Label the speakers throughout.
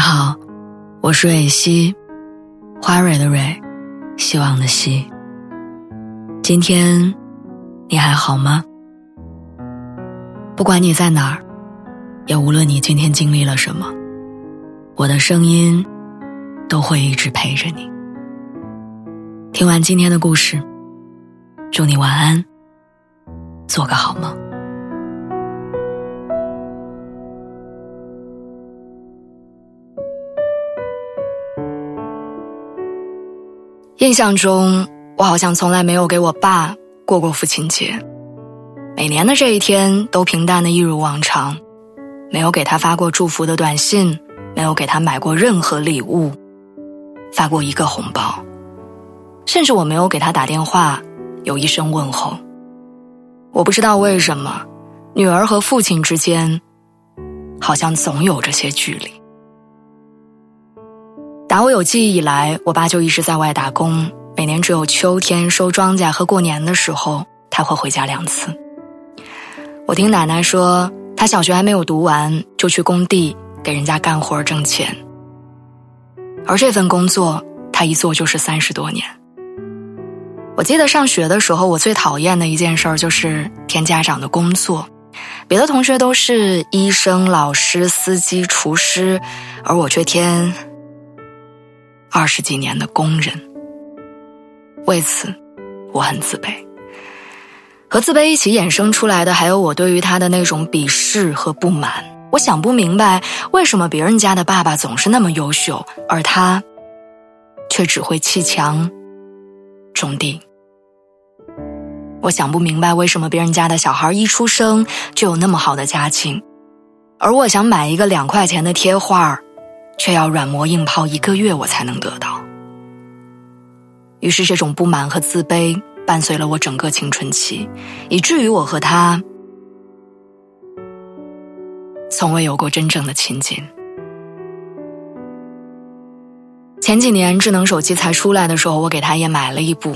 Speaker 1: 你好，我是蕊希，花蕊的蕊，希望的希。今天你还好吗？不管你在哪儿，也无论你今天经历了什么，我的声音都会一直陪着你。听完今天的故事，祝你晚安，做个好梦。印象中，我好像从来没有给我爸过过父亲节。每年的这一天都平淡的一如往常，没有给他发过祝福的短信，没有给他买过任何礼物，发过一个红包，甚至我没有给他打电话有一声问候。我不知道为什么，女儿和父亲之间，好像总有这些距离。打我有记忆以来，我爸就一直在外打工。每年只有秋天收庄稼和过年的时候，他会回家两次。我听奶奶说，他小学还没有读完，就去工地给人家干活挣钱。而这份工作，他一做就是三十多年。我记得上学的时候，我最讨厌的一件事儿就是填家长的工作。别的同学都是医生、老师、司机、厨师，而我却填。二十几年的工人，为此我很自卑。和自卑一起衍生出来的，还有我对于他的那种鄙视和不满。我想不明白，为什么别人家的爸爸总是那么优秀，而他却只会砌墙、种地。我想不明白，为什么别人家的小孩一出生就有那么好的家境，而我想买一个两块钱的贴画却要软磨硬泡一个月，我才能得到。于是，这种不满和自卑伴随了我整个青春期，以至于我和他从未有过真正的亲近。前几年智能手机才出来的时候，我给他也买了一部，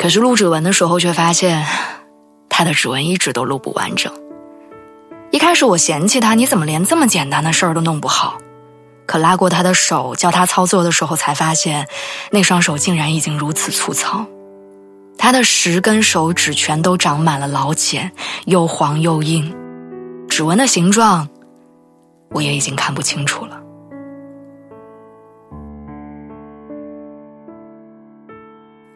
Speaker 1: 可是录指纹的时候却发现，他的指纹一直都录不完整。一开始我嫌弃他，你怎么连这么简单的事儿都弄不好？可拉过他的手，教他操作的时候，才发现，那双手竟然已经如此粗糙。他的十根手指全都长满了老茧，又黄又硬，指纹的形状，我也已经看不清楚了。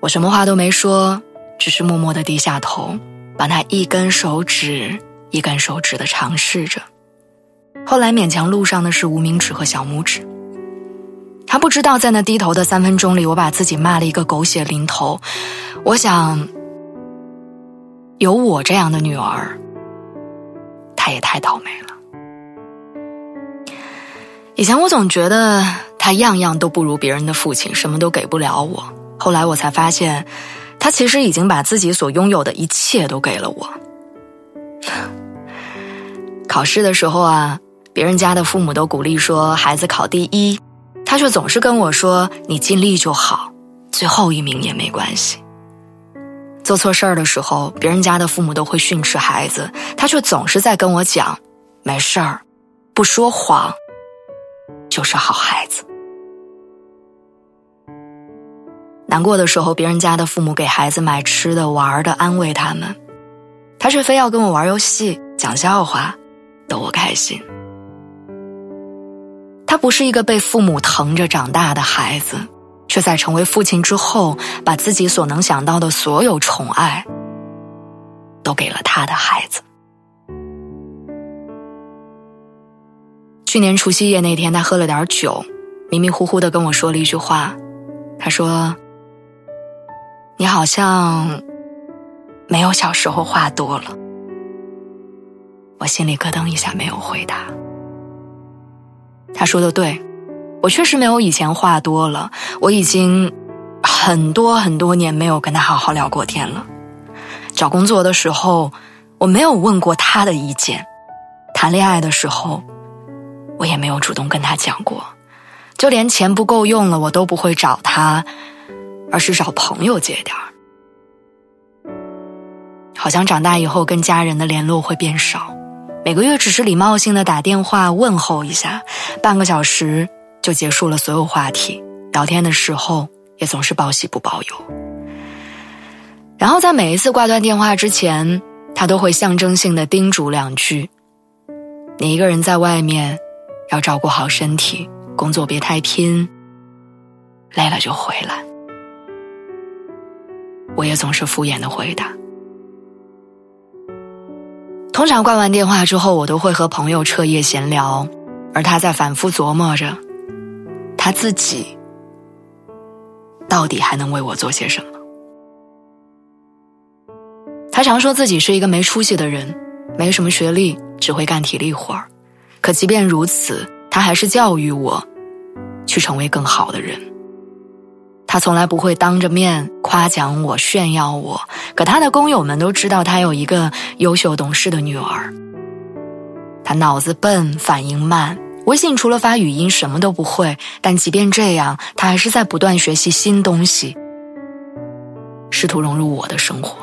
Speaker 1: 我什么话都没说，只是默默的低下头，把他一根手指一根手指的尝试着。后来勉强录上的是无名指和小拇指。他不知道，在那低头的三分钟里，我把自己骂了一个狗血淋头。我想，有我这样的女儿，他也太倒霉了。以前我总觉得他样样都不如别人的父亲，什么都给不了我。后来我才发现，他其实已经把自己所拥有的一切都给了我。考试的时候啊。别人家的父母都鼓励说孩子考第一，他却总是跟我说：“你尽力就好，最后一名也没关系。”做错事儿的时候，别人家的父母都会训斥孩子，他却总是在跟我讲：“没事儿，不说谎就是好孩子。”难过的时候，别人家的父母给孩子买吃的、玩的，安慰他们，他却非要跟我玩游戏、讲笑话，逗我开心。他不是一个被父母疼着长大的孩子，却在成为父亲之后，把自己所能想到的所有宠爱，都给了他的孩子。去年除夕夜那天，他喝了点酒，迷迷糊糊的跟我说了一句话，他说：“你好像没有小时候话多了。”我心里咯噔一下，没有回答。他说的对，我确实没有以前话多了。我已经很多很多年没有跟他好好聊过天了。找工作的时候，我没有问过他的意见；谈恋爱的时候，我也没有主动跟他讲过。就连钱不够用了，我都不会找他，而是找朋友借点儿。好像长大以后跟家人的联络会变少。每个月只是礼貌性的打电话问候一下，半个小时就结束了所有话题，聊天的时候也总是报喜不报忧。然后在每一次挂断电话之前，他都会象征性的叮嘱两句：“你一个人在外面，要照顾好身体，工作别太拼，累了就回来。”我也总是敷衍的回答。通常挂完电话之后，我都会和朋友彻夜闲聊，而他在反复琢磨着，他自己到底还能为我做些什么。他常说自己是一个没出息的人，没什么学历，只会干体力活儿。可即便如此，他还是教育我，去成为更好的人。他从来不会当着面夸奖我、炫耀我，可他的工友们都知道他有一个优秀懂事的女儿。他脑子笨，反应慢，微信除了发语音什么都不会。但即便这样，他还是在不断学习新东西，试图融入我的生活。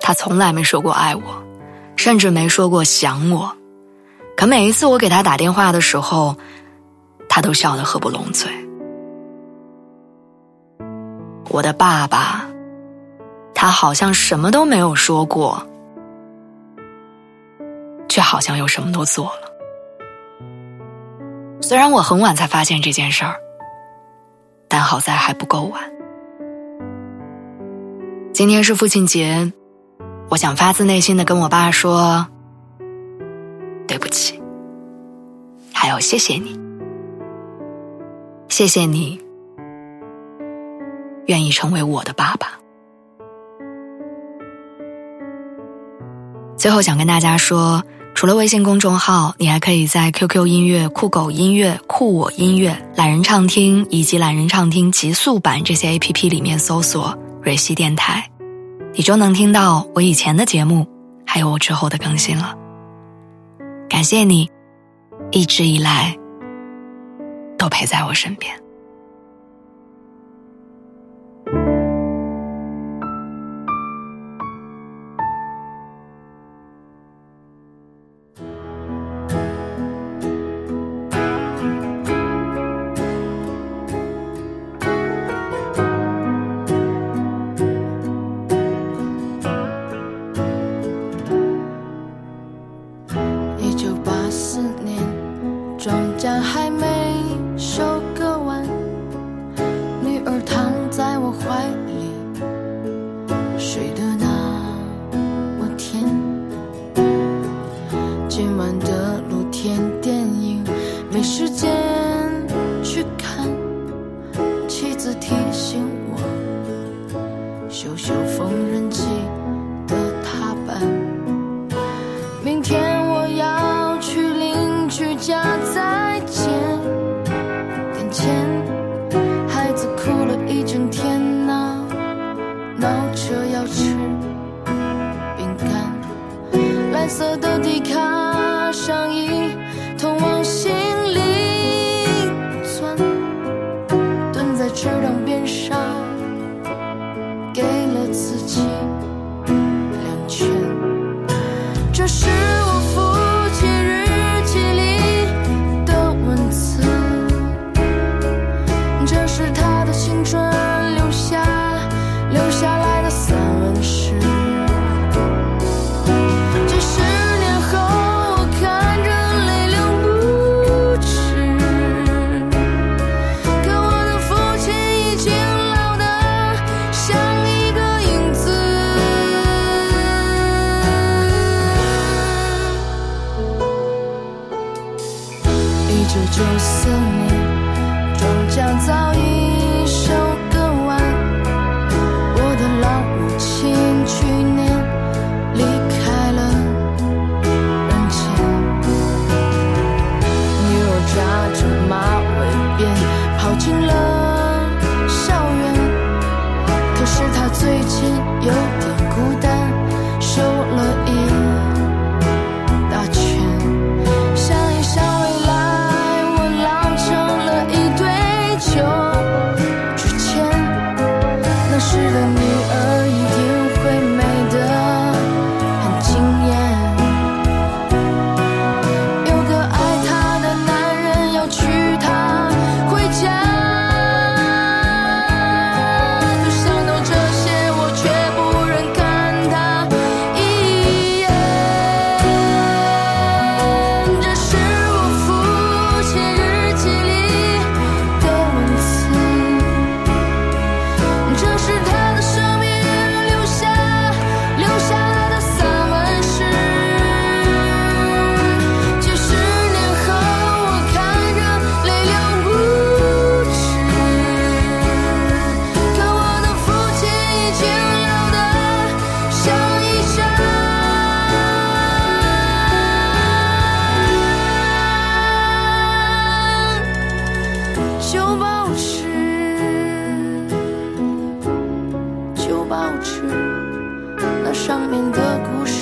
Speaker 1: 他从来没说过爱我，甚至没说过想我，可每一次我给他打电话的时候，他都笑得合不拢嘴。我的爸爸，他好像什么都没有说过，却好像又什么都做了。虽然我很晚才发现这件事儿，但好在还不够晚。今天是父亲节。我想发自内心的跟我爸说：“对不起，还有谢谢你，谢谢你愿意成为我的爸爸。”最后想跟大家说，除了微信公众号，你还可以在 QQ 音乐、酷狗音乐、酷我音乐、懒人畅听以及懒人畅听极速版这些 APP 里面搜索“蕊希电台”。你就能听到我以前的节目，还有我之后的更新了。感谢你，一直以来都陪在我身边。
Speaker 2: 庄稼还子提醒我，修修缝纫机的踏板，明天我要去邻居家再见点钱。孩子哭了一整天呐，闹着要吃饼干，蓝色的迪卡上衣通往心。sure don't be 时的你。上面的故事。